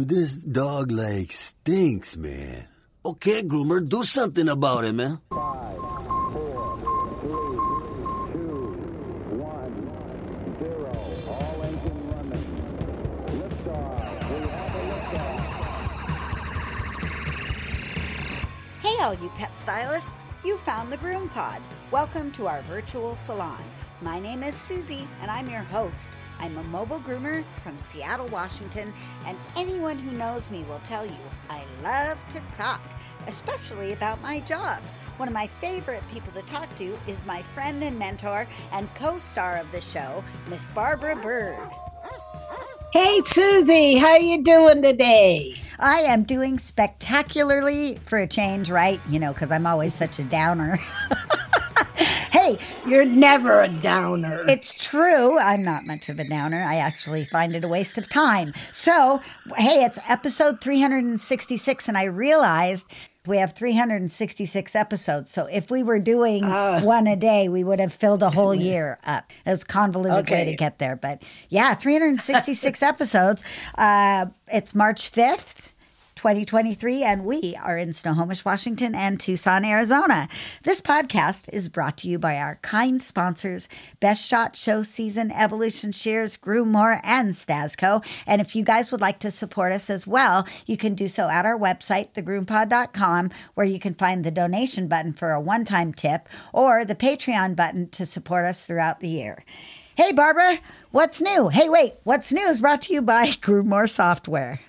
This dog like stinks, man. Okay, groomer, do something about it, man. Five, four, three, two, one, zero. All engine running. Liftoff. We have a liftoff. Hey, all you pet stylists! You found the Groom Pod. Welcome to our virtual salon. My name is Susie, and I'm your host. I'm a mobile groomer from Seattle, Washington, and anyone who knows me will tell you I love to talk, especially about my job. One of my favorite people to talk to is my friend and mentor and co star of the show, Miss Barbara Bird. Hey Susie, how are you doing today? I am doing spectacularly for a change, right? You know, because I'm always such a downer. hey, You're never a downer. it's true. I'm not much of a downer. I actually find it a waste of time. So, hey, it's episode 366, and I realized we have 366 episodes. So, if we were doing Ah. one a day, we would have filled a whole year up. It's a convoluted way to get there. But yeah, 366 episodes. Uh, it's March 5th. 2023, and we are in Snohomish, Washington, and Tucson, Arizona. This podcast is brought to you by our kind sponsors, Best Shot Show Season, Evolution Shears, Groomore, and Stasco. And if you guys would like to support us as well, you can do so at our website, thegroompod.com, where you can find the donation button for a one time tip or the Patreon button to support us throughout the year. Hey, Barbara, what's new? Hey, wait, what's new is brought to you by Groomore Software.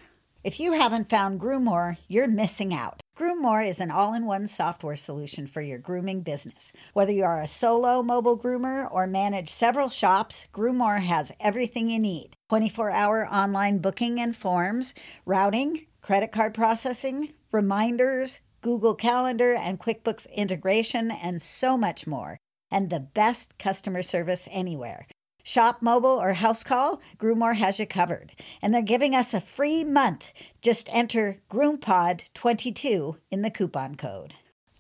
If you haven't found Groomore, you're missing out. Groomore is an all in one software solution for your grooming business. Whether you are a solo mobile groomer or manage several shops, Groomore has everything you need 24 hour online booking and forms, routing, credit card processing, reminders, Google Calendar and QuickBooks integration, and so much more. And the best customer service anywhere. Shop mobile or house call, Groomore has you covered. And they're giving us a free month. Just enter GroomPod22 in the coupon code.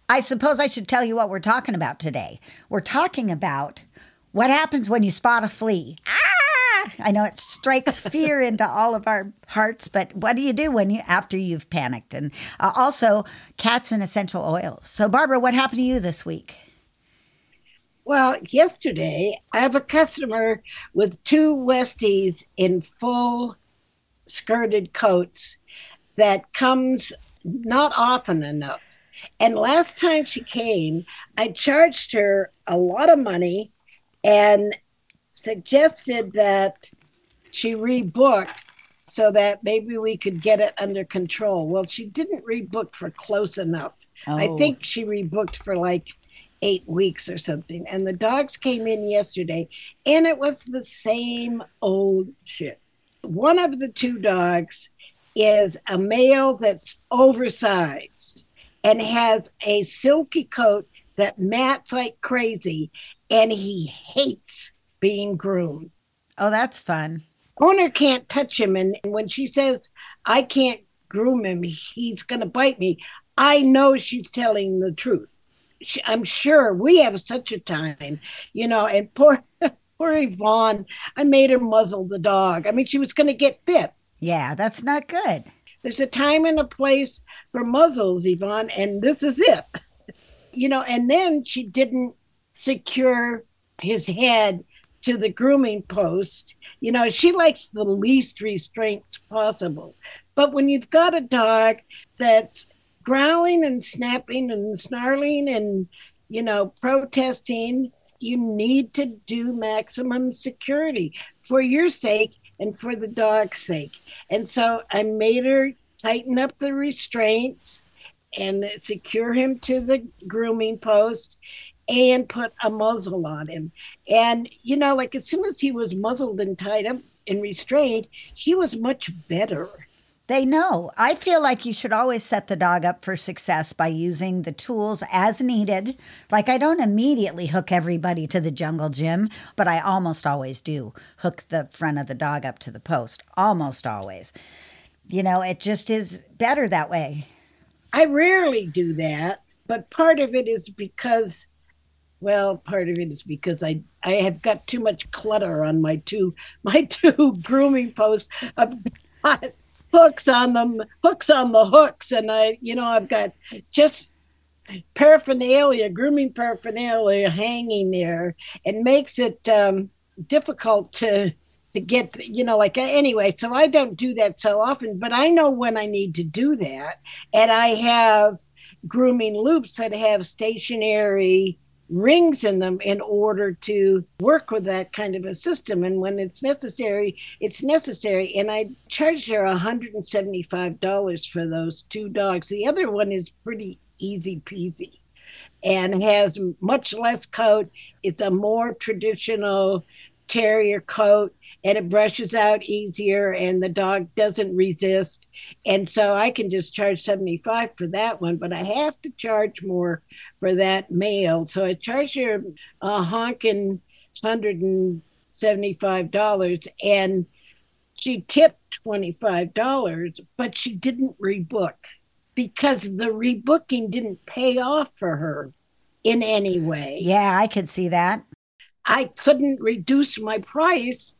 I suppose I should tell you what we're talking about today. We're talking about what happens when you spot a flea. Ah! I know it strikes fear into all of our hearts, but what do you do when you after you've panicked? And uh, also cats and essential oils. So Barbara, what happened to you this week? Well, yesterday I have a customer with two Westies in full skirted coats that comes not often enough. And last time she came, I charged her a lot of money and suggested that she rebook so that maybe we could get it under control. Well, she didn't rebook for close enough. I Oh. think she rebooked for like eight weeks or something. And the dogs came in yesterday and it was the same old shit. One of the two dogs is a male that's oversized and has a silky coat that mats like crazy and he hates being groomed. Oh, that's fun. Owner can't touch him and when she says I can't groom him, he's going to bite me. I know she's telling the truth. I'm sure we have such a time, you know, and poor poor Yvonne, I made her muzzle the dog. I mean, she was going to get bit. Yeah, that's not good. There's a time and a place for muzzles, Yvonne, and this is it. You know, and then she didn't secure his head to the grooming post. You know, she likes the least restraints possible. But when you've got a dog that's growling and snapping and snarling and, you know, protesting, you need to do maximum security for your sake and for the dog's sake. And so I made her tighten up the restraints and secure him to the grooming post and put a muzzle on him. And, you know, like as soon as he was muzzled and tied up and restrained, he was much better. They know. I feel like you should always set the dog up for success by using the tools as needed. Like, I don't immediately hook everybody to the jungle gym, but I almost always do hook the front of the dog up to the post. Almost always. You know, it just is better that way. I rarely do that, but part of it is because, well, part of it is because I I have got too much clutter on my two my two grooming posts. I've got hooks on them, hooks on the hooks, and I, you know, I've got just paraphernalia, grooming paraphernalia hanging there, and makes it um, difficult to to get you know like anyway so i don't do that so often but i know when i need to do that. And i have grooming loops that have stationary rings in them in order to work with that kind of a system. And when it's necessary it's necessary. And i charged her $175 for those two dogs. The other one is pretty easy peasy and has much less coat. It's a more traditional terrier coat and it brushes out easier and the dog doesn't resist. And so i can just charge 75 for that one but i have to charge more for that male so i charge her a honking $175 and she tipped $25 but she didn't rebook because the rebooking didn't pay off for her in any way. Yeah, I could see that. I couldn't reduce my price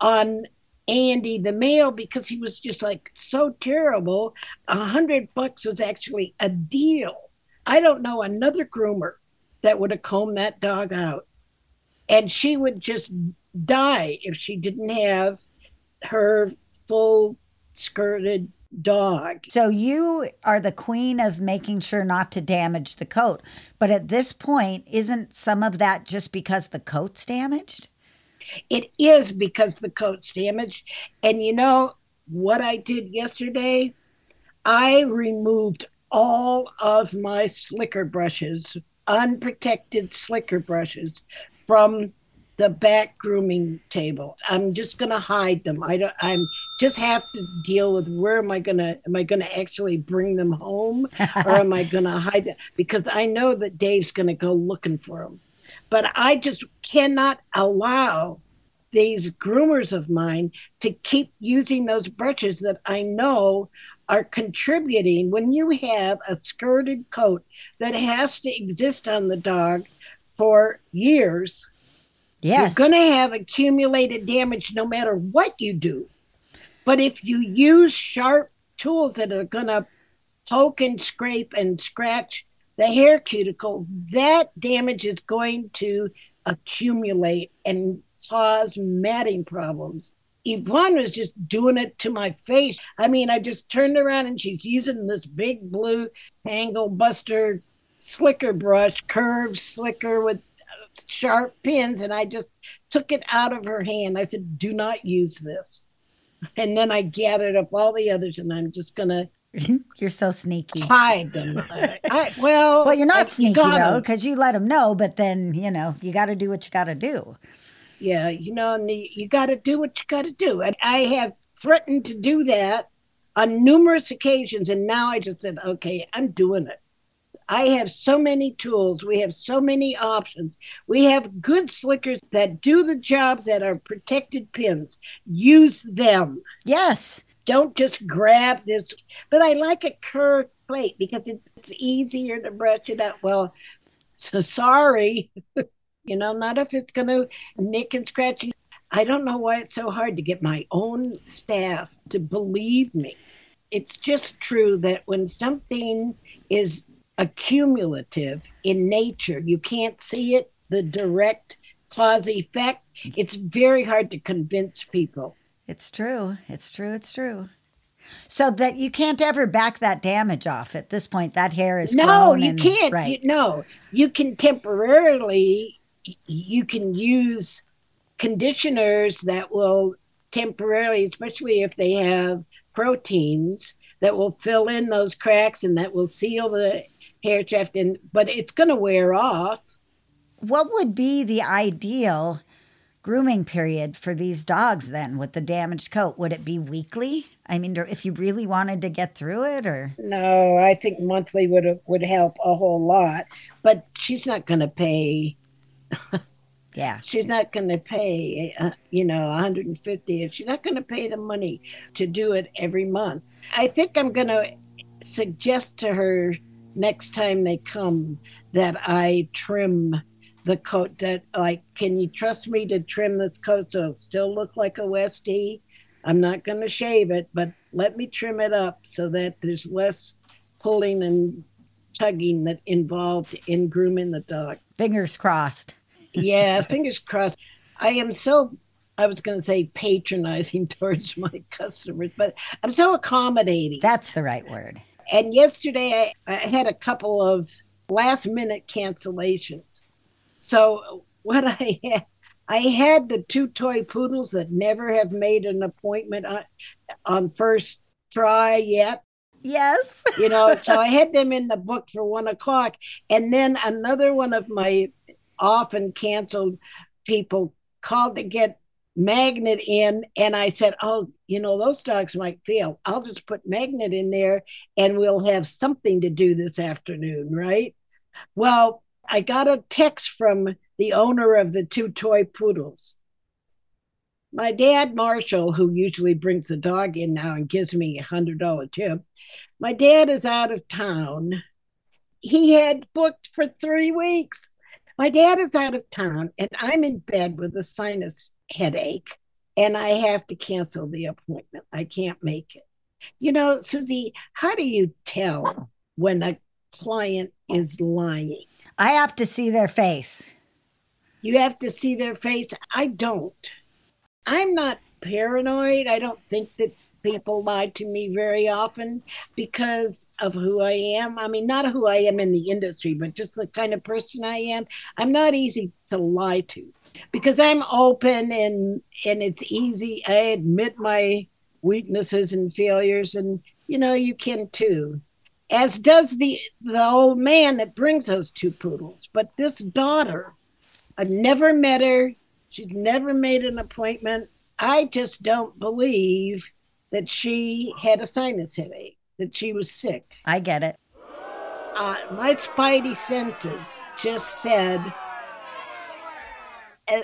on Andy the male because he was just like so terrible. A hundred bucks was actually a deal. I don't know another groomer that would have combed that dog out. And she would just die if she didn't have her full skirted dog. So you are the queen of making sure not to damage the coat. But at this point, isn't some of that just because the coat's damaged? It is because the coat's damaged. And you know what I did yesterday? I removed all of my slicker brushes, unprotected slicker brushes, from the back grooming table. I'm just gonna hide them. I don't I'm just have to deal with where am I gonna am I gonna actually bring them home or am I gonna hide them? Because I know that Dave's gonna go looking for them. But I just cannot allow these groomers of mine to keep using those brushes that I know are contributing when you have a skirted coat that has to exist on the dog for years. Yes. You're going to have accumulated damage no matter what you do. But if you use sharp tools that are going to poke and scrape and scratch the hair cuticle, that damage is going to accumulate and cause matting problems. Yvonne was just doing it to my face. I mean, I just turned around and she's using this big blue Tangle Buster slicker brush, curved slicker with sharp pins, and I just took it out of her hand. I said, Do not use this. And then I gathered up all the others, and I'm just going to You're so sneaky. hide them. I, well, Well, you're not you sneaky gotta. though, because you let them know. But then you know you got to do what you got to do. Yeah, you know, and you, you got to do what you got to do. And I have threatened to do that on numerous occasions. And now I just said, okay, I'm doing it. I have so many tools. We have so many options. We have good slickers that do the job that are protected pins. Use them. Yes. Don't just grab this. But I like a curved plate because it's, easier to brush it up. Well, so sorry. you know, not if it's going to nick and scratch. I don't know why it's so hard to get my own staff to believe me. It's just true that when something is accumulative in nature, you can't see it, the direct cause effect, it's very hard to convince people. It's true. It's true. It's true. So that you can't ever back that damage off at this point. That hair is No, you and- can't. Right. You, no, you can temporarily. You can use conditioners that will temporarily, especially if they have proteins that will fill in those cracks and that will seal the hair shaft. And but it's going to wear off. what would be the ideal grooming period for these dogs then with the damaged coat? Would it be weekly? I mean, if you really wanted to get through it, or No, I think monthly would would help a whole lot. But she's not going to pay. yeah, she's not going to pay uh, you know 150 and she's not going to pay the money to do it every month i think i'm going to suggest to her next time they come that i trim the coat that like can you trust me to trim this coat so it'll still look like a westie I'm not going to shave it, but let me trim it up so that there's less pulling and tugging that involved in grooming the dog. Fingers crossed. Yeah, fingers crossed. I am so I was going to say patronizing towards my customers, but I'm so accommodating. That's the right word. And yesterday I, I had a couple of last minute cancellations. So what I had, I had the two toy poodles that never have made an appointment on, on first try yet. Yes. You know, so I had them in the book for one o'clock. And then another one of my often canceled people called to get magnet in and i said oh you know those dogs might fail i'll just put magnet in there and we'll have something to do this afternoon right well i got a text from the owner of the two toy poodles my dad marshall who usually brings the dog in now and gives me a hundred dollar tip my dad is out of town he had booked for three weeks my dad is out of town and i'm in bed with a sinus headache and I have to cancel the appointment. I can't make it. You know, Susie, how do you tell when a client is lying? I have to see their face. You have to see their face. I don't. I'm not paranoid. I don't think that people lie to me very often because of who I am. I mean, not who I am in the industry, but just the kind of person I am. I'm not easy to lie to because I'm open and and it's easy. I admit my weaknesses and failures, and you know you can too, as does the the old man that brings those two poodles. But this daughter, I've never met her. She's never made an appointment. I just don't believe that she had a sinus headache, that she was sick. I get it. Uh, my spidey senses just said uh,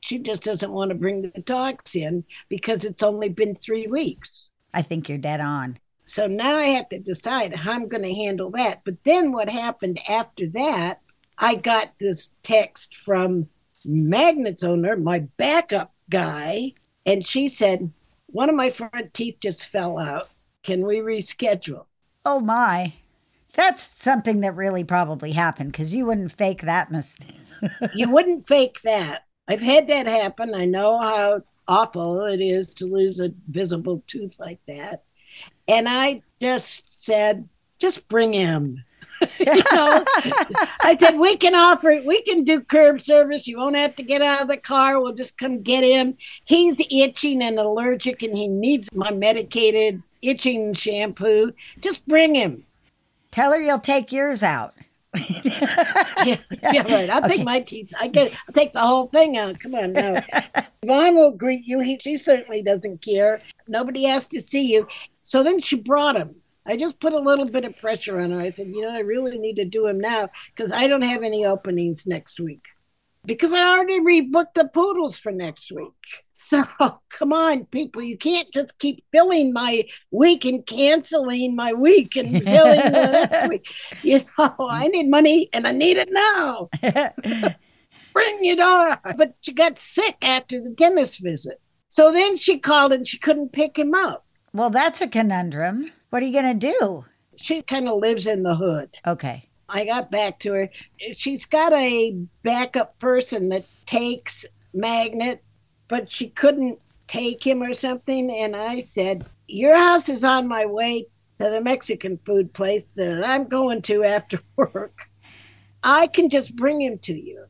she just doesn't want to bring the dogs in because it's only been three weeks. I think you're dead on. So now I have to decide how I'm going to handle that. But then what happened after that, I got this text from Magnet's owner, my backup guy, and she said, One of my front teeth just fell out. Can we reschedule? Oh my. That's something that really probably happened because you wouldn't fake that mistake. you wouldn't fake that. I've had that happen. I know how awful it is to lose a visible tooth like that. And I just said, just bring him. you know, I said, we can offer it. We can do curb service. You won't have to get out of the car. We'll just come get him. He's itching and allergic and he needs my medicated itching shampoo. Just bring him. Tell her you'll take yours out. yeah, yeah, right. I'll take my teeth. I get. I'll take the whole thing out. Come on, now. Yvonne will greet you. He, she certainly doesn't care. Nobody has to see you. So then she brought him. I just put a little bit of pressure on her. I said, you know, I really need to do him now because I don't have any openings next week because I already rebooked the poodles for next week. So come on, people, you can't just keep filling my week and canceling my week and filling the next week. You know, I need money and I need it now. Bring your dog. But she got sick after the dentist visit. So then she called and she couldn't pick him up. Well, that's a conundrum. What are you going to do? She kind of lives in the hood. Okay. I got back to her. She's got a backup person that takes Magnet, but she couldn't take him or something. And I said, Your house is on my way to the Mexican food place that I'm going to after work. I can just bring him to you.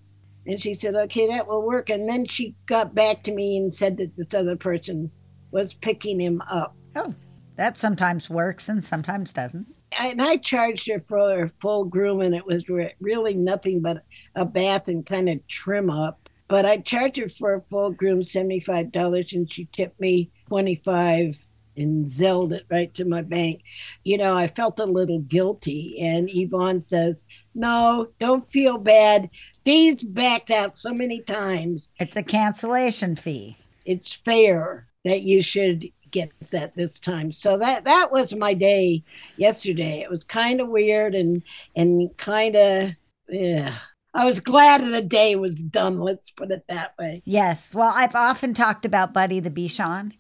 And she said, Okay, that will work. And then she got back to me and said that this other person was picking him up. Oh, that sometimes works and sometimes doesn't and I charged her for a full groom, and it was really nothing but a bath and kind of trim up. But I charged her for a full groom seventy five dollars, and she tipped me twenty five and zelled it right to my bank. You know, I felt a little guilty, and Yvonne says, "No, don't feel bad. Steve's backed out so many times. It's a cancellation fee. It's fair that you should get that this time. So that that was my day yesterday. It was kind of weird and and kind of yeah. I was glad the day was done. Let's put it that way. Yes. Well, I've often talked about Buddy the Bichon,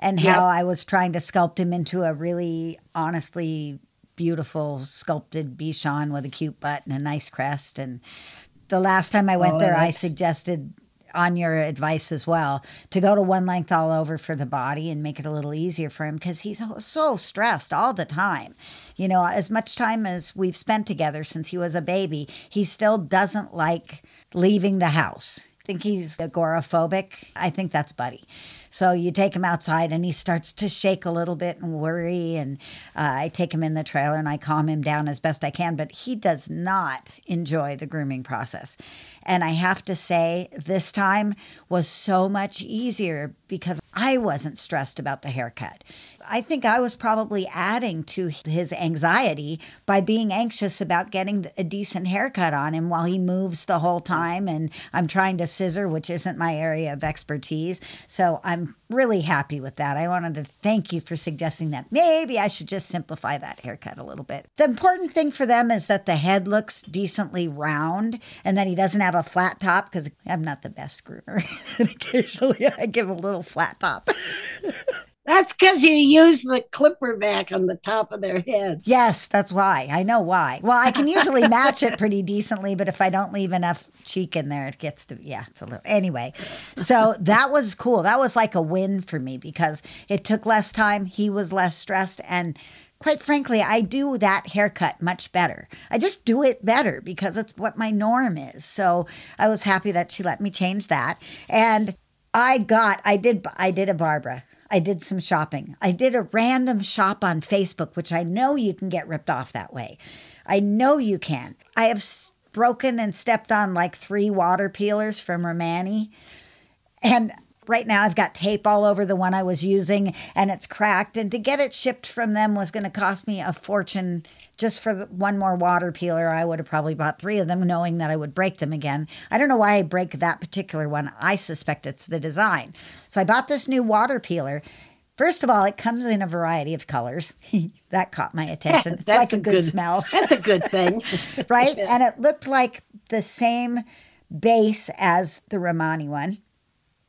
and Yep. how I was trying to sculpt him into a really honestly beautiful sculpted Bichon with a cute butt and a nice crest. And the last time I went Oh, there, I suggested on your advice as well to go to one length all over for the body and make it a little easier for him because he's so- stressed all the time. You know, as much time as we've spent together since he was a baby, he still doesn't like leaving the house. I think he's agoraphobic. I think that's Buddy. So you take him outside and he starts to shake a little bit and worry. And uh, I take him in the trailer and I calm him down as best I can. But he does not enjoy the grooming process. And I have to say, this time was so much easier because I wasn't stressed about the haircut. I think I was probably adding to his anxiety by being anxious about getting a decent haircut on him while he moves the whole time. And I'm trying to scissor, which isn't my area of expertise. So I'm really happy with that. I wanted to thank you for suggesting that maybe I should just simplify that haircut a little bit. The important thing for them is that the head looks decently round and that he doesn't have a flat top because I'm not the best groomer. and occasionally I give a little flat top. That's because you use the clipper back on the top of their head. Yes, that's why. I know why. Well, I can usually match it pretty decently, but if I don't leave enough cheek in there, it gets to, yeah, it's a little. Anyway, so that was cool. That was like a win for me because it took less time. He was less stressed. And quite frankly, I do that haircut much better. I just do it better because it's what my norm is. So I was happy that she let me change that. And I got, I did, I did a Barbara. I did some shopping. I did a random shop on Facebook, which I know you can get ripped off that way. I know you can. I have broken and stepped on like three water peelers from Romani. And right now I've got tape all over the one I was using and it's cracked. And to get it shipped from them was going to cost me a fortune just for one more water peeler. I would have probably bought three of them knowing that I would break them again. I don't know why I break that particular one. I suspect it's the design. So I bought this new water peeler. First of all, it comes in a variety of colors. that caught my attention. It's That's like a, a good, good- smell That's a good thing. right? And it looked like the same base as the Romani one.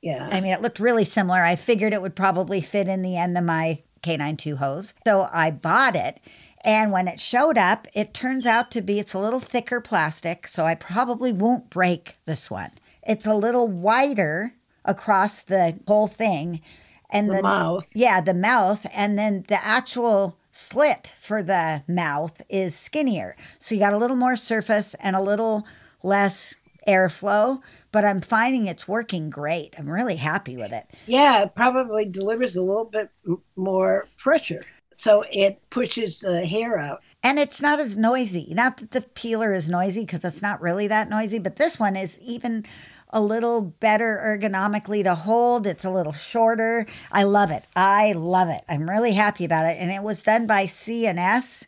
Yeah. I mean, it looked really similar. I figured it would probably fit in the end of my K92 hose. So I bought it. And when it showed up, it turns out to be it's a little thicker plastic, so I probably won't break this one. It's a little wider across the whole thing. And The mouth. Yeah, the mouth. And then the actual slit for the mouth is skinnier. So you got a little more surface and a little less airflow, but I'm finding it's working great. I'm really happy with it. Yeah, it probably delivers a little bit more pressure. So it pushes the hair out. And it's not as noisy. Not that the peeler is noisy because it's not really that noisy, but this one is even a little better ergonomically to hold. It's a little shorter. I love it. I love it. I'm really happy about it. And it was done by C&S.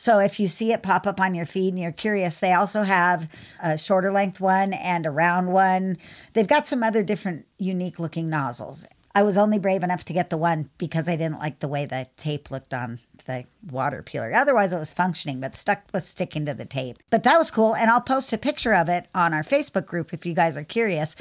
So if you see it pop up on your feed and you're curious, they also have a shorter length one and a round one. They've got some other different unique looking nozzles. I was only brave enough to get the one because I didn't like the way the tape looked on the water peeler. Otherwise, it was functioning, but stuck was sticking to the tape. But that was cool, and I'll post a picture of it on our Facebook group if you guys are curious,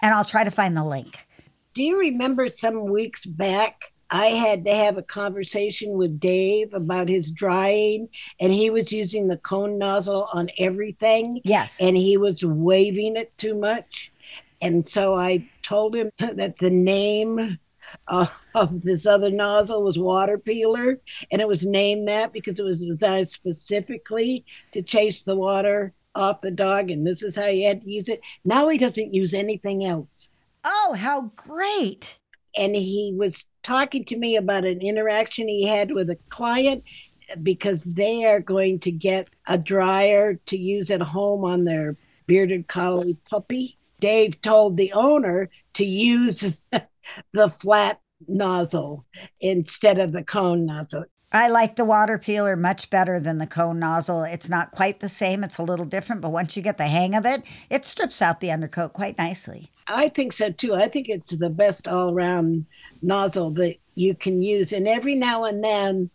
and I'll try to find the link. Do you remember some weeks back? I had to have a conversation with Dave about his drying, and he was using the cone nozzle on everything. Yes. and he was waving it too much. And so I told him that the name uh, of this other nozzle was water peeler, and it was named that because it was designed specifically to chase the water off the dog, and this is how he had to use it. Now he doesn't use anything else. Oh, how great! And he was talking to me about an interaction he had with a client because they are going to get a dryer to use at home on their bearded collie puppy. Dave told the owner to use the flat nozzle instead of the cone nozzle. I like the water peeler much better than the cone nozzle. It's not quite the same, it's a little different, but once you get the hang of it, it strips out the undercoat quite nicely. I think so too. I think it's the best all round nozzle that you can use. And every now and then,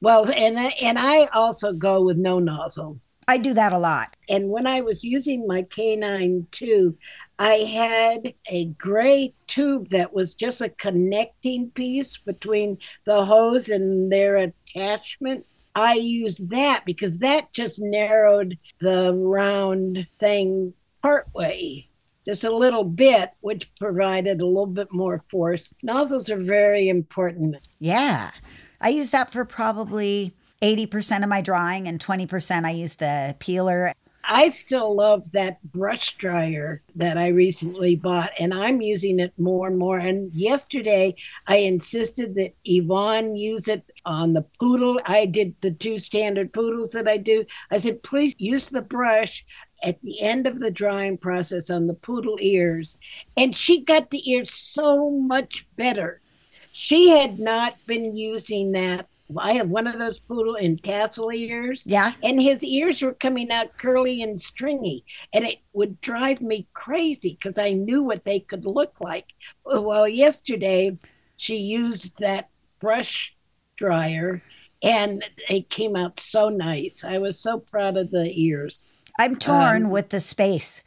well, and and I also go with no nozzle. I do that a lot. And when I was using my K9 too, I had a gray tube that was just a connecting piece between the hose and their attachment. I used that because that just narrowed the round thing partway, just a little bit, which provided a little bit more force. Nozzles are very important. Yeah. I use that for probably 80% of my drying and 20% I use the peeler. I still love that brush dryer that I recently bought, and I'm using it more and more. And yesterday, I insisted that Yvonne use it on the poodle. I did the two standard poodles that I do. I said, please use the brush at the end of the drying process on the poodle ears. And she got the ears so much better. She had not been using that I have one of those poodle in tassel ears. Yeah. And his ears were coming out curly and stringy. And it would drive me crazy because I knew what they could look like. Well, yesterday she used that brush dryer and it came out so nice. I was so proud of the ears. I'm torn um, with the space.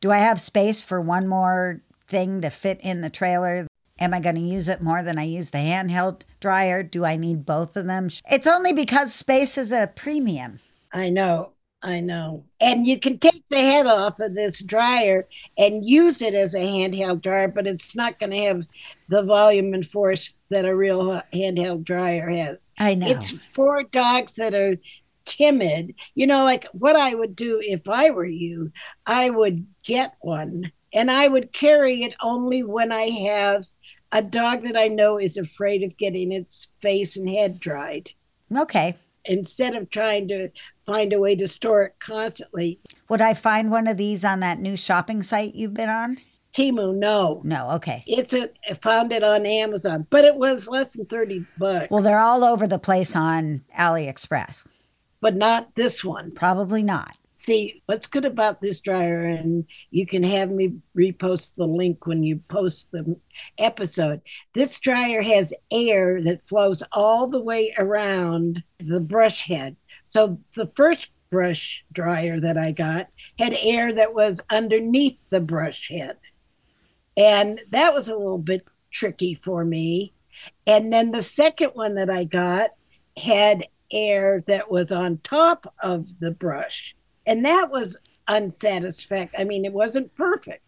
Do I have space for one more thing to fit in the trailer? Am I going to use it more than I use the handheld dryer? Do I need both of them? It's only because space is a premium. I know. I know. And you can take the head off of this dryer and use it as a handheld dryer, but it's not going to have the volume and force that a real handheld dryer has. I know. It's for dogs that are timid. You know, like what I would do if I were you, I would get one and I would carry it only when I have a dog that I know is afraid of getting its face and head dried Okay. instead of trying to find a way to store it constantly. Would I find one of these on that new shopping site you've been on? Temu, no. No. Okay. It's a found it on Amazon, but it was less than 30 bucks. Well, they're all over the place on AliExpress. But not this one. Probably not. See, what's good about this dryer, and you can have me repost the link when you post the episode. This dryer has air that flows all the way around the brush head. So the first brush dryer that I got had air that was underneath the brush head. And that was a little bit tricky for me. And then the second one that I got had air that was on top of the brush. And that was unsatisfactory. I mean, it wasn't perfect.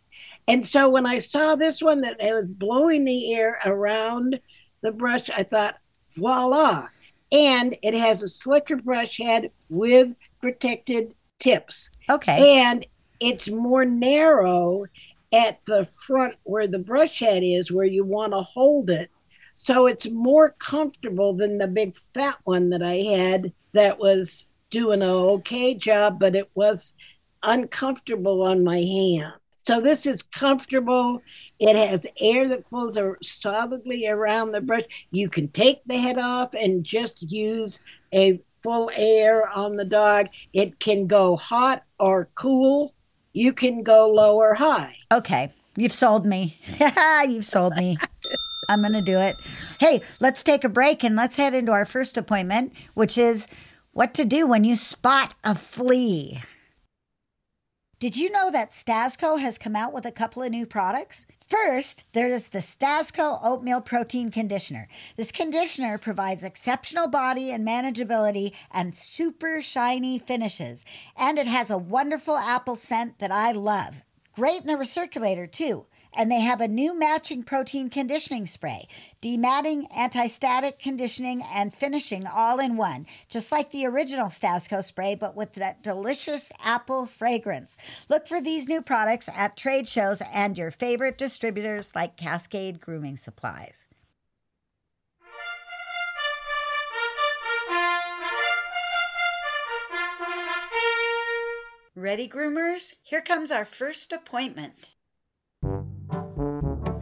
And so when I saw this one that it was blowing the air around the brush, I thought, voila. And it has a slicker brush head with protected tips. Okay. And it's more narrow at the front where the brush head is, where you want to hold it. So it's more comfortable than the big fat one that I had that was doing a okay job, but it was uncomfortable on my hand. So this is comfortable. It has air that flows solidly around the brush. You can take the head off and just use a full air on the dog. It can go hot or cool. You can go low or high. Okay. You've sold me. You've sold me. I'm going to do it. Hey, let's take a break and let's head into our first appointment, which is what to do when you spot a flea. Did you know that Stasco has come out with a couple of new products? First, there is the Stasco Oatmeal Protein Conditioner. This conditioner provides exceptional body and manageability and super shiny finishes. And it has a wonderful apple scent that I love. Great in the recirculator, too. And they have a new matching protein conditioning spray, dematting, anti-static conditioning, and finishing all in one, just like the original Stasco spray, but with that delicious apple fragrance. Look for these new products at trade shows and your favorite distributors like Cascade Grooming Supplies. Ready, groomers? Here comes our first appointment.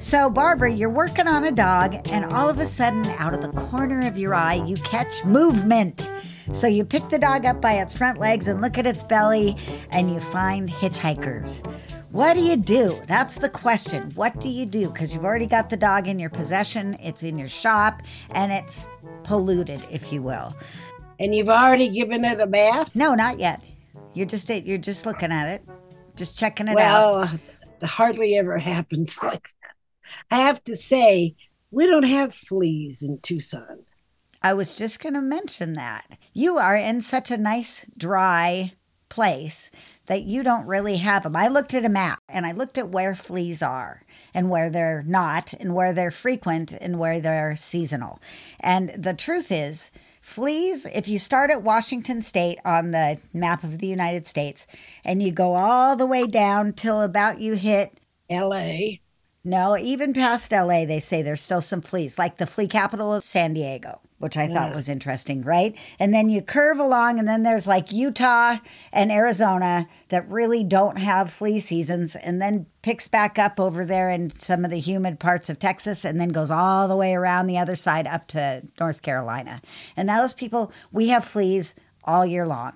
So, Barbara, you're working on a dog, and all of a sudden, out of the corner of your eye, you catch movement. So, you pick the dog up by its front legs and look at its belly, and you find hitchhikers. What do you do? That's the question. What do you do? Because you've already got the dog in your possession, it's in your shop, and it's polluted, if you will. And you've already given it a bath? No, not yet. You're just you're just looking at it, just checking it out. Well, hardly ever happens like that. I have to say, we don't have fleas in Tucson. I was just going to mention that. You are in such a nice, dry place that you don't really have them. I looked at a map and I looked at where fleas are and where they're not, and where they're frequent and where they're seasonal. And the truth is, fleas, if you start at Washington State on the map of the United States and you go all the way down till about you hit LA. No, even past LA, they say there's still some fleas, like the flea capital of San Diego, which I thought mm. was interesting, right? And then you curve along, and then there's like Utah and Arizona that really don't have flea seasons, and then picks back up over there in some of the humid parts of Texas, and then goes all the way around the other side up to North Carolina. And those people, we have fleas all year long.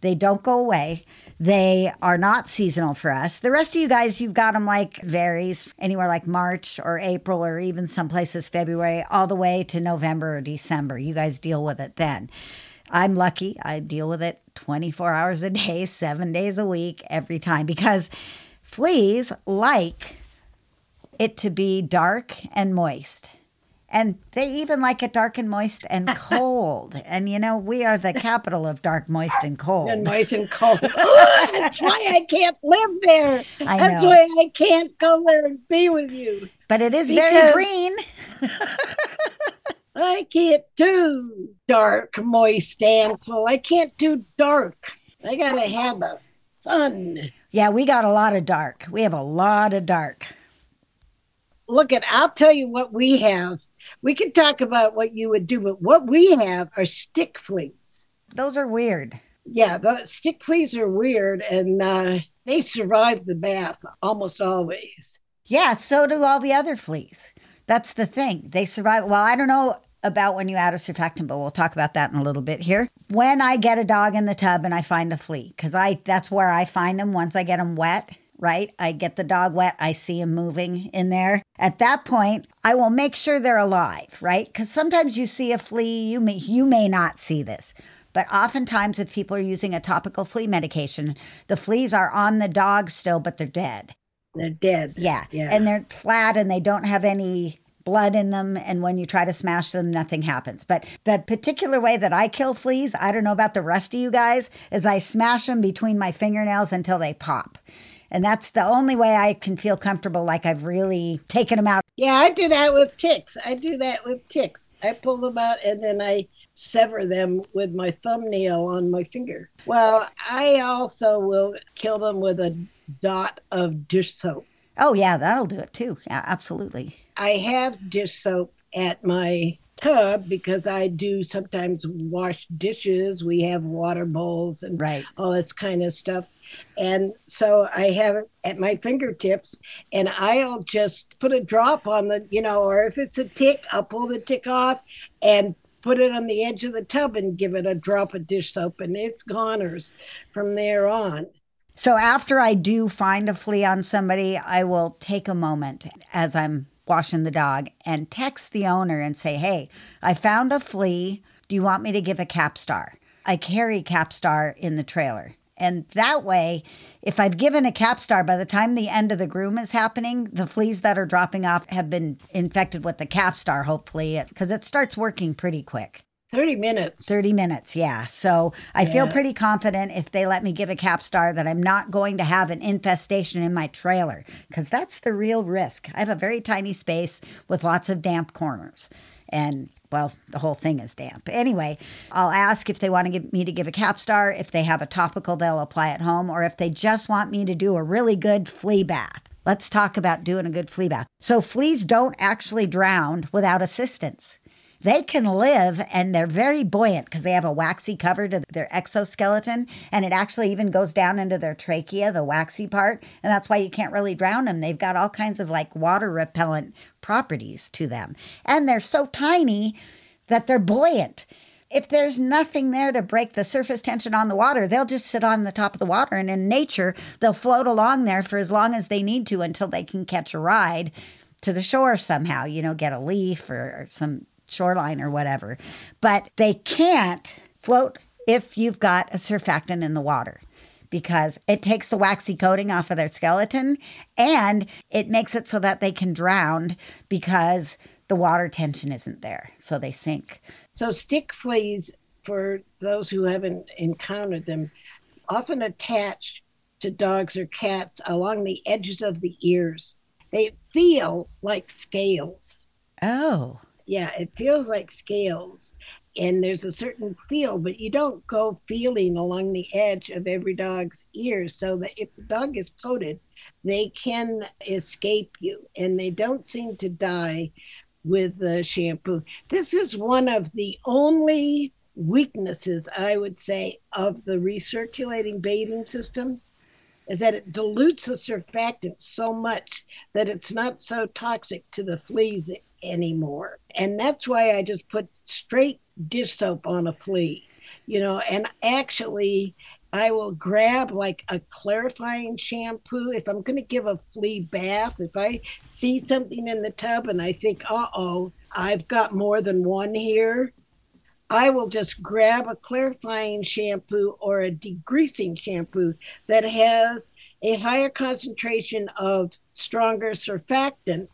They don't go away. They are not seasonal for us. The rest of you guys, you've got them like varies anywhere like March or April or even some places February, all the way to November or December. You guys deal with it then. I'm lucky. I deal with it 24 hours a day, seven days a week, every time because fleas like it to be dark and moist. And they even like it dark and moist and cold. and you know, we are the capital of dark, moist, and cold. and nice and cold. That's why I can't live there. I That's know. why I can't go there and be with you. But it is very green. I can't do dark, moist, and cold. I can't do dark. I gotta have the sun. Yeah, we got a lot of dark. We have a lot of dark. Look at, I'll tell you what we have. We could talk about what you would do, but what we have are stick fleas. Those are weird. Yeah, the stick fleas are weird and uh, they survive the bath almost always. Yeah, so do all the other fleas. That's the thing. They survive. Well, I don't know about when you add a surfactant, but we'll talk about that in a little bit here. When I get a dog in the tub and I find a flea, because I that's where I find them once I get them wet. Right, I get the dog wet. I see him moving in there. At that point, I will make sure they're alive. Right, because sometimes you see a flea, you may you may not see this, but oftentimes if people are using a topical flea medication, the fleas are on the dog still, but they're dead. They're dead. Yeah. Yeah. And they're flat and they don't have any blood in them. And when you try to smash them, nothing happens. But the particular way that I kill fleas, I don't know about the rest of you guys, is I smash them between my fingernails until they pop. And that's the only way I can feel comfortable, like I've really taken them out. Yeah, I do that with ticks. I do that with ticks. I pull them out and then I sever them with my thumbnail on my finger. Well, I also will kill them with a dot of dish soap. Oh, yeah, that'll do it too. Yeah, absolutely. I have dish soap at my tub because I do sometimes wash dishes. We have water bowls and Right. all this kind of stuff. And so I have it at my fingertips, and I'll just put a drop on the, you know, or if it's a tick, I'll pull the tick off and put it on the edge of the tub and give it a drop of dish soap, and it's goners from there on. So after I do find a flea on somebody, I will take a moment as I'm washing the dog and text the owner and say, Hey, I found a flea. Do you want me to give a Capstar? I carry Capstar in the trailer. And that way, if I've given a Capstar, by the time the end of the groom is happening, the fleas that are dropping off have been infected with the Capstar, hopefully, because it starts working pretty quick. 30 minutes. 30 minutes, yeah. So I feel pretty confident if they let me give a Capstar that I'm not going to have an infestation in my trailer because that's the real risk. I have a very tiny space with lots of damp corners. And well, the whole thing is damp. Anyway, I'll ask if they want to give me to give a Capstar. If they have a topical, they'll apply at home, or if they just want me to do a really good flea bath. Let's talk about doing a good flea bath. So, fleas don't actually drown without assistance they can live and they're very buoyant because they have a waxy cover to their exoskeleton and it actually even goes down into their trachea, the waxy part. And that's why you can't really drown them. They've got all kinds of like water repellent properties to them. And they're so tiny that they're buoyant. If there's nothing there to break the surface tension on the water, they'll just sit on the top of the water. And in nature, they'll float along there for as long as they need to until they can catch a ride to the shore somehow, you know, get a leaf or, some shoreline or whatever. But they can't float if you've got a surfactant in the water because it takes the waxy coating off of their skeleton and it makes it so that they can drown because the water tension isn't there. So they sink. So stick fleas, for those who haven't encountered them, often attached to dogs or cats along the edges of the ears. They feel like scales. Oh. Yeah, it feels like scales. And there's a certain feel, but you don't go feeling along the edge of every dog's ears so that if the dog is coated, they can escape you and they don't seem to die with the shampoo. This is one of the only weaknesses, I would say, of the recirculating bathing system is that it dilutes the surfactant so much that it's not so toxic to the fleas anymore. And that's why I just put straight dish soap on a flea, you know, and actually I will grab like a clarifying shampoo. If I'm going to give a flea bath, if I see something in the tub and I think, uh oh, I've got more than one here, I will just grab a clarifying shampoo or a degreasing shampoo that has a higher concentration of stronger surfactant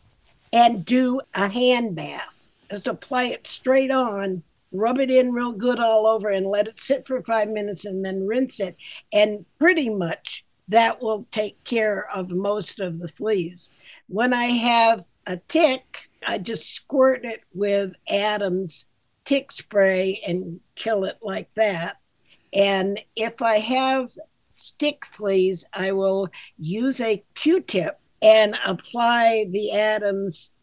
and do a hand bath. Just apply it straight on rub it in real good all over and let it sit for five minutes and then rinse it. And pretty much that will take care of most of the fleas. When I have a tick, I just squirt it with Adams tick spray and kill it like that. And if I have stick fleas, I will use a Q tip and apply the Adams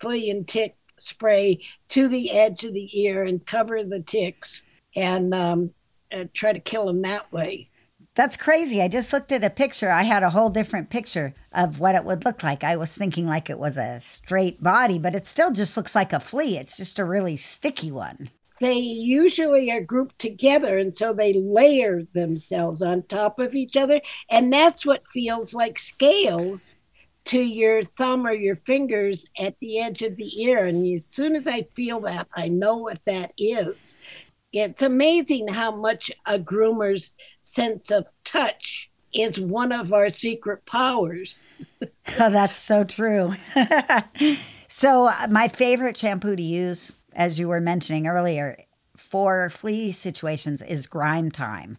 flea and tick spray to the edge of the ear and cover the ticks and um, uh, try to kill them that way. That's crazy. I just looked at a picture. I had a whole different picture of what it would look like. I was thinking like it was a straight body, but it still just looks like a flea. It's just a really sticky one. They usually are grouped together, and so they layer themselves on top of each other. And that's what feels like scales to your thumb or your fingers at the edge of the ear. And as soon as I feel that, I know what that is. It's amazing how much a groomer's sense of touch is one of our secret powers. oh, that's so true. so, uh, my favorite shampoo to use, as you were mentioning earlier, for flea situations is Grime Time.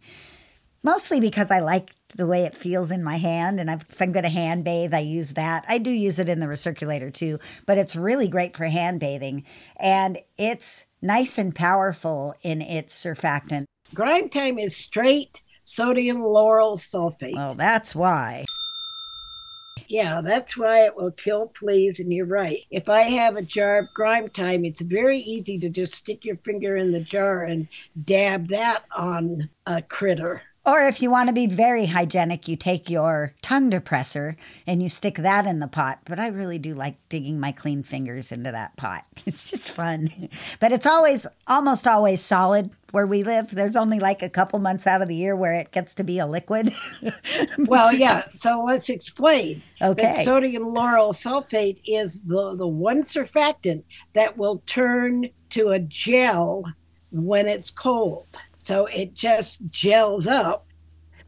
Mostly because I like the way it feels in my hand. And if I'm going to hand bathe, I use that. I do use it in the recirculator too, but it's really great for hand bathing. And it's nice and powerful in its surfactant. Grime time is straight sodium lauryl sulfate. Well, that's why. Yeah, that's why it will kill fleas. And you're right. If I have a jar of grime time, it's very easy to just stick your finger in the jar and dab that on a critter. Or if you want to be very hygienic, you take your tongue depressor and you stick that in the pot. But I really do like digging my clean fingers into that pot. It's just fun. But it's always, almost always solid where we live. There's only like a couple months out of the year where it gets to be a liquid. well, yeah. So let's explain. Okay. That sodium lauryl sulfate is the, the one surfactant that will turn to a gel when it's cold. So it just gels up.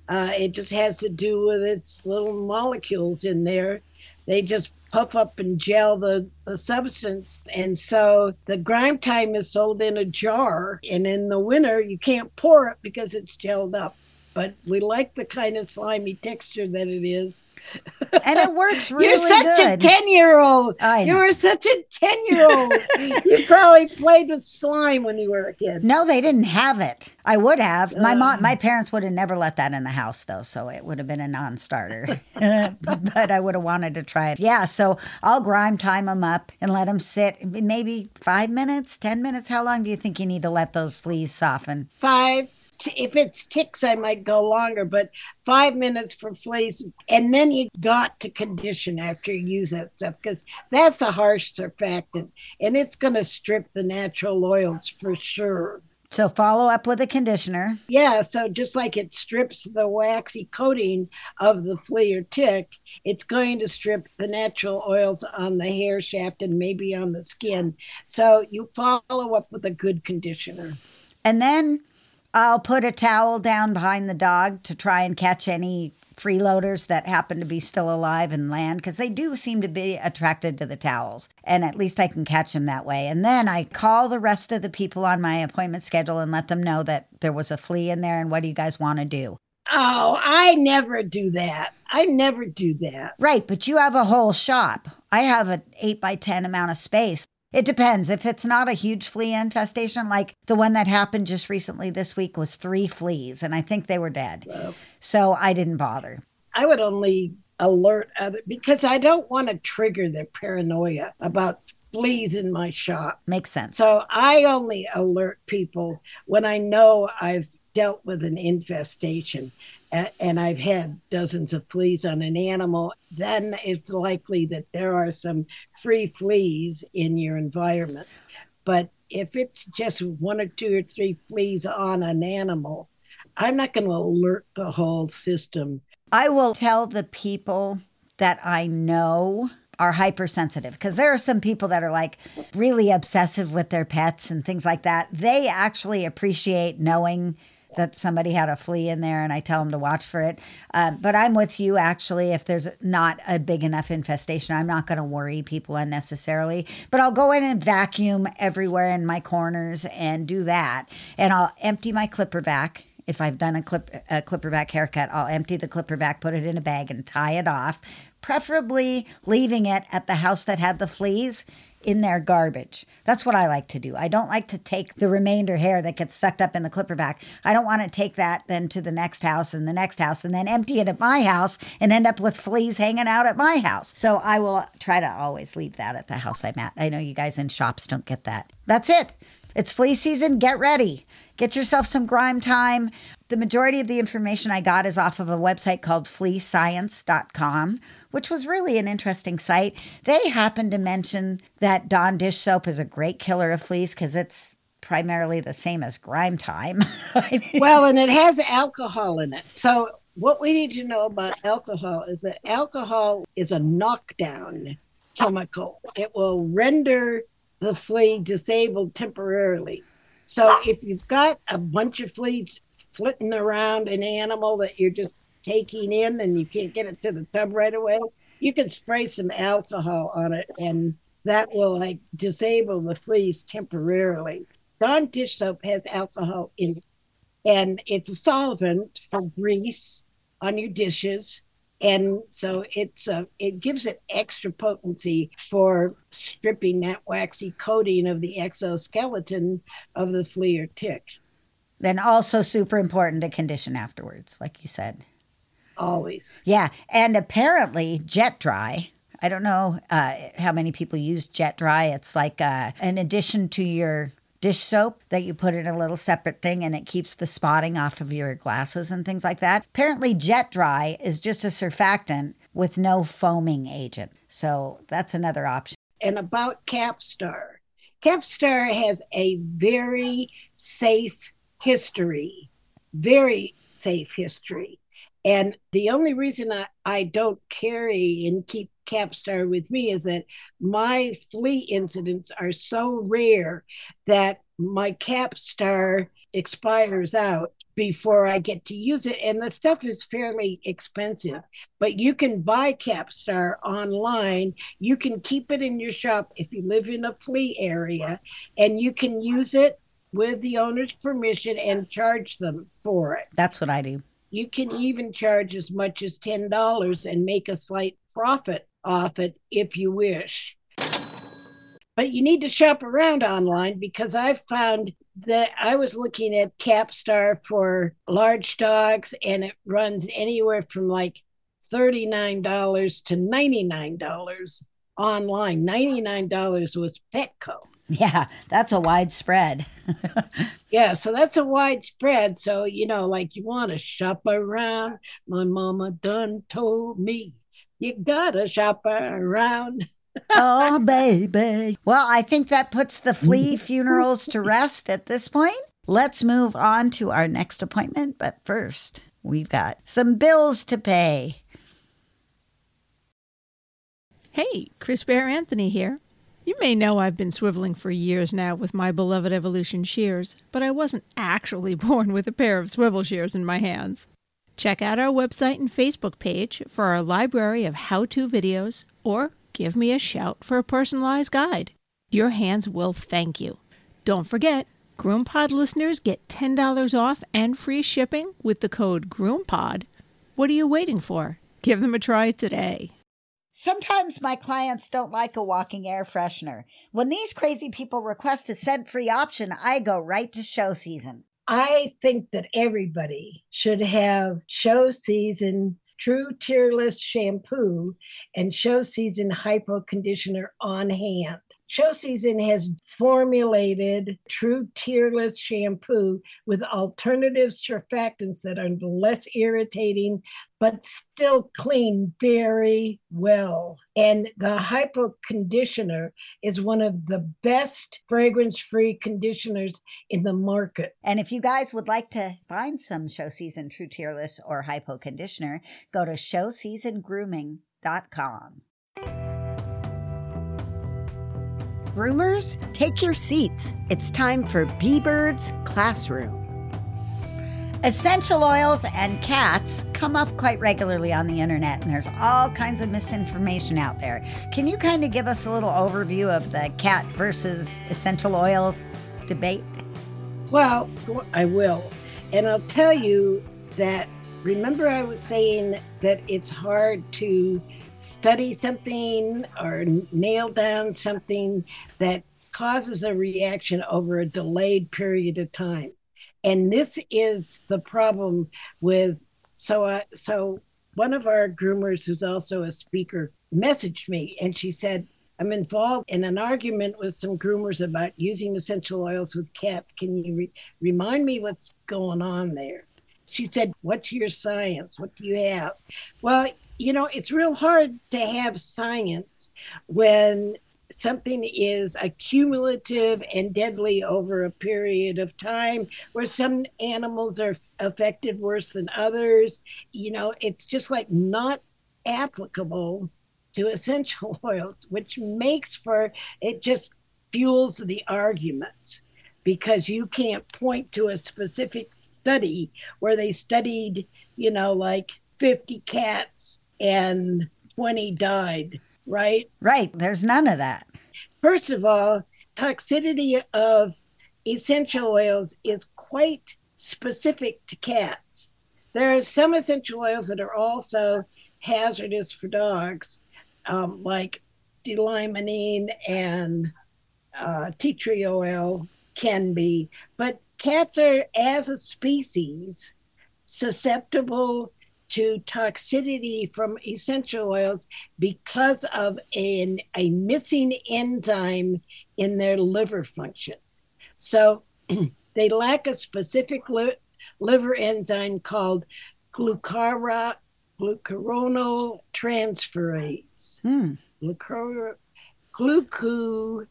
Uh, it just has to do with its little molecules in there. They just puff up and gel the, the substance. And so the grime time is sold in a jar. And in the winter, you can't pour it because it's gelled up but we like the kind of slimy texture that it is. And it works really well. You're such good. a 10 year old. You were such a 10 year old. you probably played with slime when you were a kid. No, they didn't have it. I would have. My uh. mom, my parents would have never let that in the house, though, so it would have been a non-starter. but I would have wanted to try it. Yeah, so I'll grime time them up and let them sit. Maybe five minutes, ten minutes. How long do you think you need to let those fleas soften? Five. T- If it's ticks, I might go longer, but five minutes for fleas. And then you got to condition after you use that stuff because that's a harsh surfactant and it's going to strip the natural oils for sure. So follow up with a conditioner. Yeah, so just like it strips the waxy coating of the flea or tick, it's going to strip the natural oils on the hair shaft and maybe on the skin. So you follow up with a good conditioner. And then I'll put a towel down behind the dog to try and catch any freeloaders that happen to be still alive and land because they do seem to be attracted to the towels. And at least I can catch them that way. And then I call the rest of the people on my appointment schedule and let them know that there was a flea in there and what do you guys want to do? Oh, I never do that. I never do that. Right, but you have a whole shop. I have an 8 by 10 amount of space. It depends. If it's not a huge flea infestation, like the one that happened just recently this week was three fleas, and I think they were dead. So I didn't bother. I would only alert other because I don't want to trigger their paranoia about fleas in my shop. Makes sense. So I only alert people when I know I've dealt with an infestation and I've had dozens of fleas on an animal. Then it's likely that there are some free fleas in your environment. But if it's just one or two or three fleas on an animal, I'm not going to alert the whole system. I will tell the people that I know are hypersensitive because there are some people that are like really obsessive with their pets and things like that. They actually appreciate knowing that somebody had a flea in there and I tell them to watch for it. Um, but I'm with you actually. If there's not a big enough infestation, I'm not going to worry people unnecessarily. But I'll go in and vacuum everywhere in my corners and do that. And I'll empty my clipper vac if I've done a clip a clipper vac haircut, I'll empty the clipper vac, put it in a bag, and tie it off. Preferably leaving it at the house that had the fleas in their garbage. That's what I like to do. I don't like to take the remainder hair that gets sucked up in the clipper vac. I don't want to take that then to the next house and the next house and then empty it at my house and end up with fleas hanging out at my house. So I will try to always leave that at the house I'm at. I know you guys in shops don't get that. That's it. It's flea season. Get ready. Get yourself some grime time. The majority of the information I got is off of a website called fleascience.com, which was really an interesting site. They happened to mention that Dawn dish soap is a great killer of fleas because it's primarily the same as grime time. Well, and it has alcohol in it. So, what we need to know about alcohol is that alcohol is a knockdown chemical, it will render the flea disabled temporarily. So, if you've got a bunch of fleas flitting around an animal that you're just taking in and you can't get it to the tub right away, you can spray some alcohol on it and that will like disable the fleas temporarily. Dawn dish soap has alcohol in it and it's a solvent for grease on your dishes and so it's uh, it gives it extra potency for stripping that waxy coating of the exoskeleton of the flea or tick then also super important to condition afterwards, like you said. Always Yeah, and apparently Jet Dry. I don't know uh, how many people use Jet Dry. It's like uh, an addition to your dish soap that you put in a little separate thing, and it keeps the spotting off of your glasses and things like that. Apparently, Jet Dry is just a surfactant with no foaming agent, so that's another option. and about capstar capstar has a very safe history very safe history and the only reason I, I don't carry and keep capstar with me is that my flea incidents are so rare that my capstar expires out before I get to use it. And the stuff is fairly expensive, but you can buy Capstar online. You can keep it in your shop if you live in a flea area, and you can use it with the owner's permission and charge them for it. That's what I do. You can even charge as much as $10 and make a slight profit off it if you wish. But you need to shop around online because I've found that I was looking at Capstar for large dogs and it runs anywhere from like $39 to $99 online. $99 was Petco. Yeah, that's a widespread. Yeah, so that's a widespread. So, you know, like you want to shop around. My mama done told me you gotta shop around. oh, baby. Well, I think that puts the flea funerals to rest at this point. Let's move on to our next appointment. But first, we've got some bills to pay. Hey, Chris Bear Anthony here. You may know I've been swiveling for years now with my beloved Evolution shears, but I wasn't actually born with a pair of swivel shears in my hands. Check out our website and Facebook page for our library of how to videos, or give me a shout for a personalized guide. Your hands will thank you. Don't forget, GroomPod listeners get $10 off and free shipping with the code GroomPod. What are you waiting for? Give them a try today. Sometimes my clients don't like a walking air freshener. When these crazy people request a scent free option, I go right to show season. I think that everybody should have show season true tearless shampoo and show season hypo conditioner on hand. Show Season has formulated true tearless shampoo with alternative surfactants that are less irritating but still clean very well. And the Hypo Conditioner is one of the best fragrance free conditioners in the market. And if you guys would like to find some Show Season True Tearless or Hypo Conditioner, go to showseasongrooming.com. Groomers, take your seats. It's time for Bee Bird's Classroom. Essential oils and cats come up quite regularly on the internet, and there's all kinds of misinformation out there. Can you kind of give us a little overview of the cat versus essential oil debate? Well, I will. And I'll tell you that remember, I was saying that it's hard to study something or nail down something that causes a reaction over a delayed period of time. And this is the problem with so uh, so one of our groomers who's also a speaker messaged me and she said I'm involved in an argument with some groomers about using essential oils with cats. Can you re- remind me what's going on there? She said, What's your science? What do you have? Well, you know, it's real hard to have science when something is accumulative and deadly over a period of time where some animals are affected worse than others. You know it's just like not applicable to essential oils which makes for it just fuels the arguments because you can't point to a specific study where they studied you know like 50 cats and 20 died, right? Right. There's none of that. First of all, toxicity of essential oils is quite specific to cats. There are some essential oils that are also hazardous for dogs, um, like d-limonene and uh, tea tree oil can be. But cats are, as a species, susceptible to toxicity from essential oils because of an, a missing enzyme in their liver function. So they lack a specific li- liver enzyme called glucara, glucuronoltransferase. Hmm. Glucur, glucu,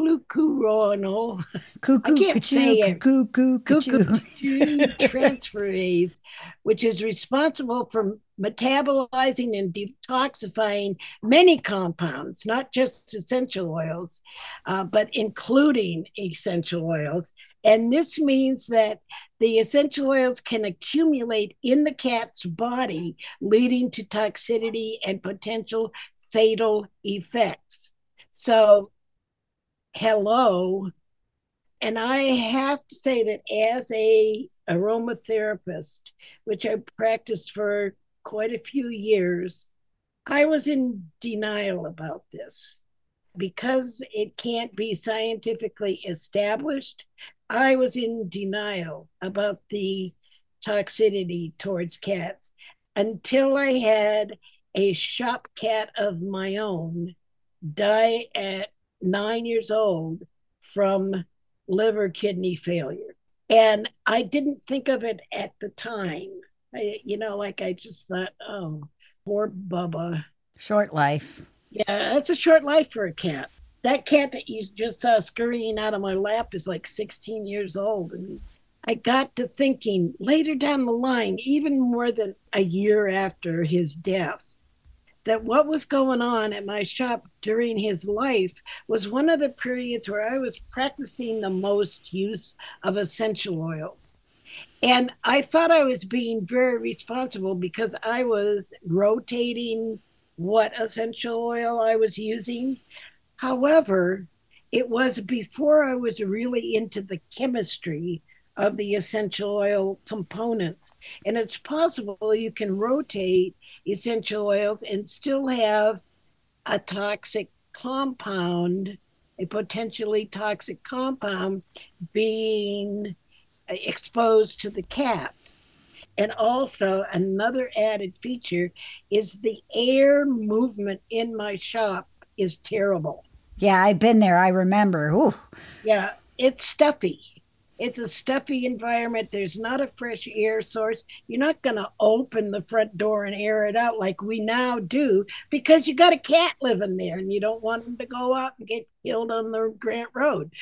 glucuronol. Cuckoo, I can't say it. Cuckoo, cuckoo, transferase, which is responsible for metabolizing and detoxifying many compounds, not just essential oils, uh, but including essential oils. And this means that the essential oils can accumulate in the cat's body, leading to toxicity and potential fatal effects. So, hello, and I have to say that as a aromatherapist, which I practiced for quite a few years, I was in denial about this. Because it can't be scientifically established, I was in denial about the toxicity towards cats until I had a shop cat of my own die at nine years old from liver kidney failure. And I didn't think of it at the time. I, you know, like I just thought, oh, poor Bubba. Short life. Yeah, that's a short life for a cat. That cat that you just saw scurrying out of my lap is like 16 years old. And I got to thinking later down the line, even more than a year after his death, that what was going on at my shop during his life was one of the periods where I was practicing the most use of essential oils. And I thought I was being very responsible because I was rotating what essential oil I was using. However, it was before I was really into the chemistry of the essential oil components. And it's possible you can rotate essential oils and still have a toxic compound, a potentially toxic compound being exposed to the cat. And also, another added feature is the air movement in my shop is terrible. Yeah, I've been there. I remember. Ooh. Yeah, it's stuffy. It's a stuffy environment. There's not a fresh air source. You're not going to open the front door and air it out like we now do because you got a cat living there and you don't want them to go out and get killed on the Grant Road.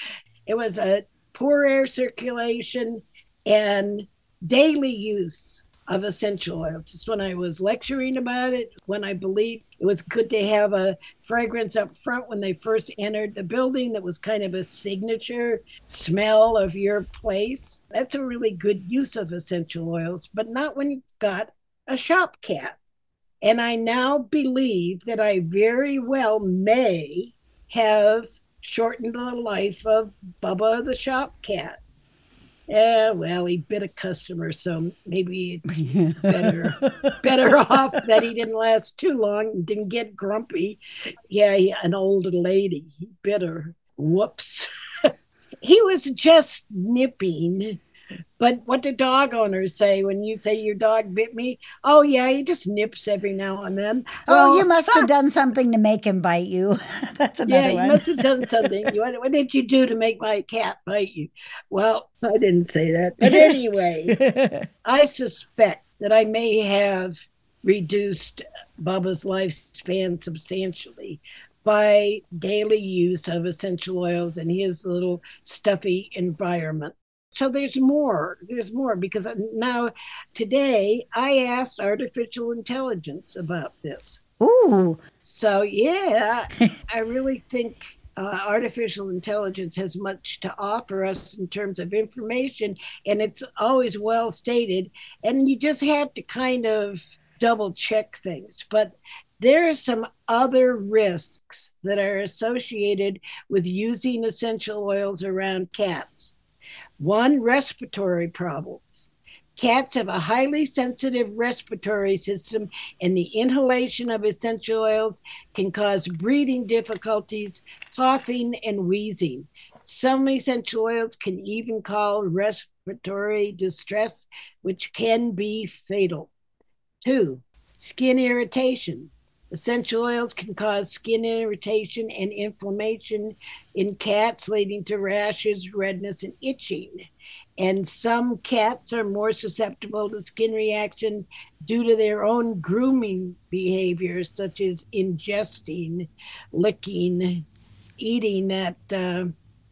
It was a poor air circulation and daily use of essential oils. Just when I was lecturing about it, when I believed it was good to have a fragrance up front when they first entered the building that was kind of a signature smell of your place. That's a really good use of essential oils, but not when you've got a shop cat. And I now believe that I very well may have shortened the life of Bubba the shop cat. Yeah, well, he bit a customer, so maybe it's better better off that he didn't last too long and didn't get grumpy. Yeah, he, an old lady, he bit her. Whoops. he was just nipping. But what do dog owners say when you say your dog bit me? Oh yeah, he just nips every now and then. Oh, Well, you must have done something to make him bite you. That's another Yeah, you must have done something. What, what did you do to make my cat bite you? Well, I didn't say that. But anyway, I suspect that I may have reduced Bubba's lifespan substantially by daily use of essential oils in his little stuffy environment. So there's more. There's more because now today I asked artificial intelligence about this. Ooh, So yeah, I really think uh, artificial intelligence has much to offer us in terms of information, and it's always well stated. And you just have to kind of double check things. But there are some other risks that are associated with using essential oils around cats. One, respiratory problems. Cats have a highly sensitive respiratory system, and the inhalation of essential oils can cause breathing difficulties, coughing, and wheezing. Some essential oils can even cause respiratory distress, which can be fatal. Two, skin irritation. Essential oils can cause skin irritation and inflammation in cats, leading to rashes, redness, and itching. And some cats are more susceptible to skin reaction due to their own grooming behaviors, such as ingesting, licking, eating that uh,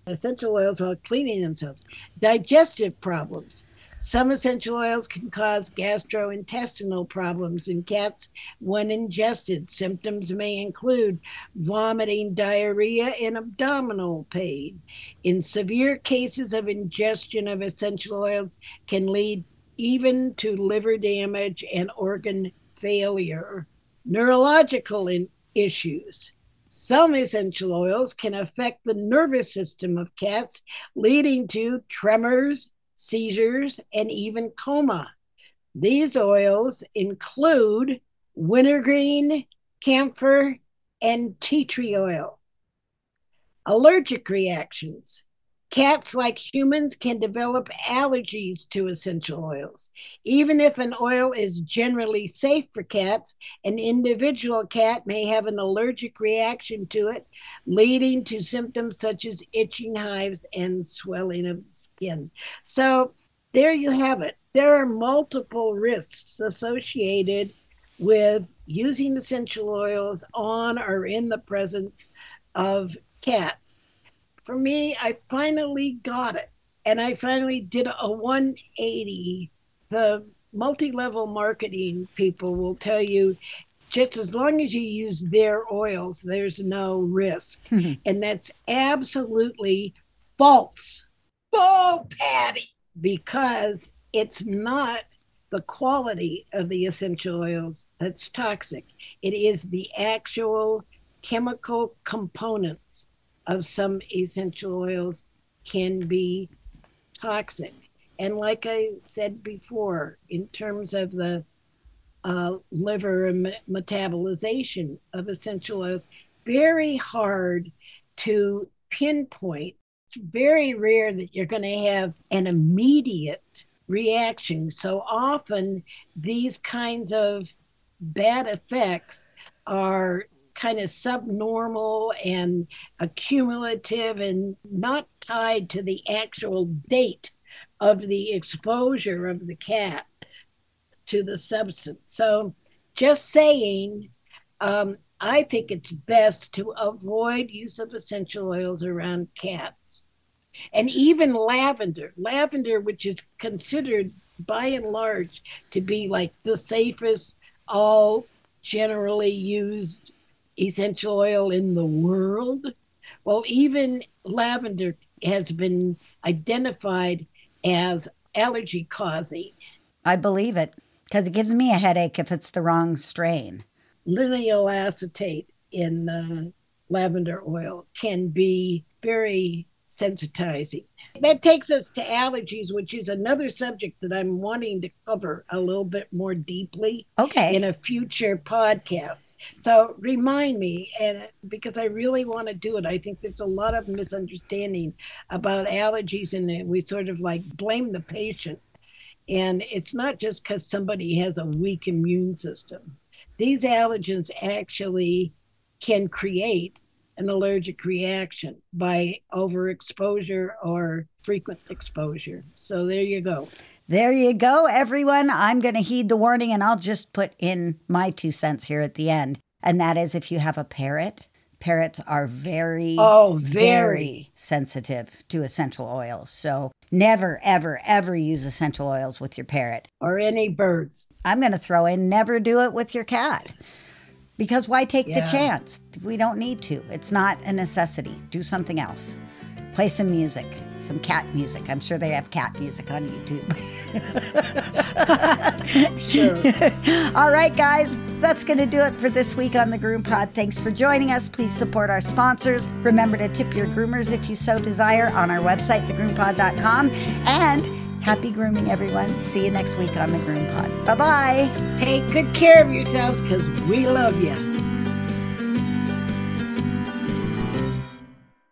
essential oils while cleaning themselves. Digestive problems. Some essential oils can cause gastrointestinal problems in cats when ingested. Symptoms may include vomiting, diarrhea, and abdominal pain. In severe cases of ingestion of essential oils can lead even to liver damage and organ failure. Neurological issues. Some essential oils can affect the nervous system of cats, leading to tremors, seizures, and even coma. These oils include wintergreen, camphor, and tea tree oil. Allergic reactions. Cats, like humans, can develop allergies to essential oils. Even if an oil is generally safe for cats, an individual cat may have an allergic reaction to it, leading to symptoms such as itching hives and swelling of the skin. So, there you have it. There are multiple risks associated with using essential oils on or in the presence of cats. For me, I finally got it. And I finally did a 180. The multi level marketing people will tell you just as long as you use their oils, there's no risk. and that's absolutely false. Oh, Patty, because it's not the quality of the essential oils that's toxic. It is the actual chemical components of some essential oils can be toxic. And like I said before, in terms of the uh, liver and me- metabolization of essential oils, very hard to pinpoint. It's very rare that you're going to have an immediate reaction. So often, these kinds of bad effects are kind of subnormal and accumulative and not tied to the actual date of the exposure of the cat to the substance. So, just saying, um, I think it's best to avoid use of essential oils around cats. And even lavender, lavender, which is considered by and large to be like the safest, all generally used essential oil in the world. Well, even lavender has been identified as allergy causing. I believe it because it gives me a headache if it's the wrong strain. Linalyl acetate in uh, lavender oil can be very sensitizing. That takes us to allergies, which is another subject that I'm wanting to cover a little bit more deeply Okay. in a future podcast. So remind me, and because I really want to do it, I think there's a lot of misunderstanding about allergies, and we sort of like blame the patient. And it's not just because somebody has a weak immune system. These allergens actually can create an allergic reaction by overexposure or frequent exposure. So there you go. There you go, everyone. I'm going to heed the warning and I'll just put in my two cents here at the end. And that is if you have a parrot, parrots are very, Oh, very. sensitive to essential oils. So never, ever, ever use essential oils with your parrot. Or any birds. I'm going to throw in never do it with your cat. Because why take Yeah. the chance? We don't need to. It's not a necessity. Do something else. Play some music, some cat music. I'm sure they have cat music on YouTube. Sure. All right, guys, that's going to do it for this week on the Groom Pod. Thanks for joining us. Please support our sponsors. Remember to tip your groomers if you so desire on our website, thegroompod.com. And happy grooming, everyone. See you next week on the Groom Pod. Bye bye. Take good care of yourselves because we love you.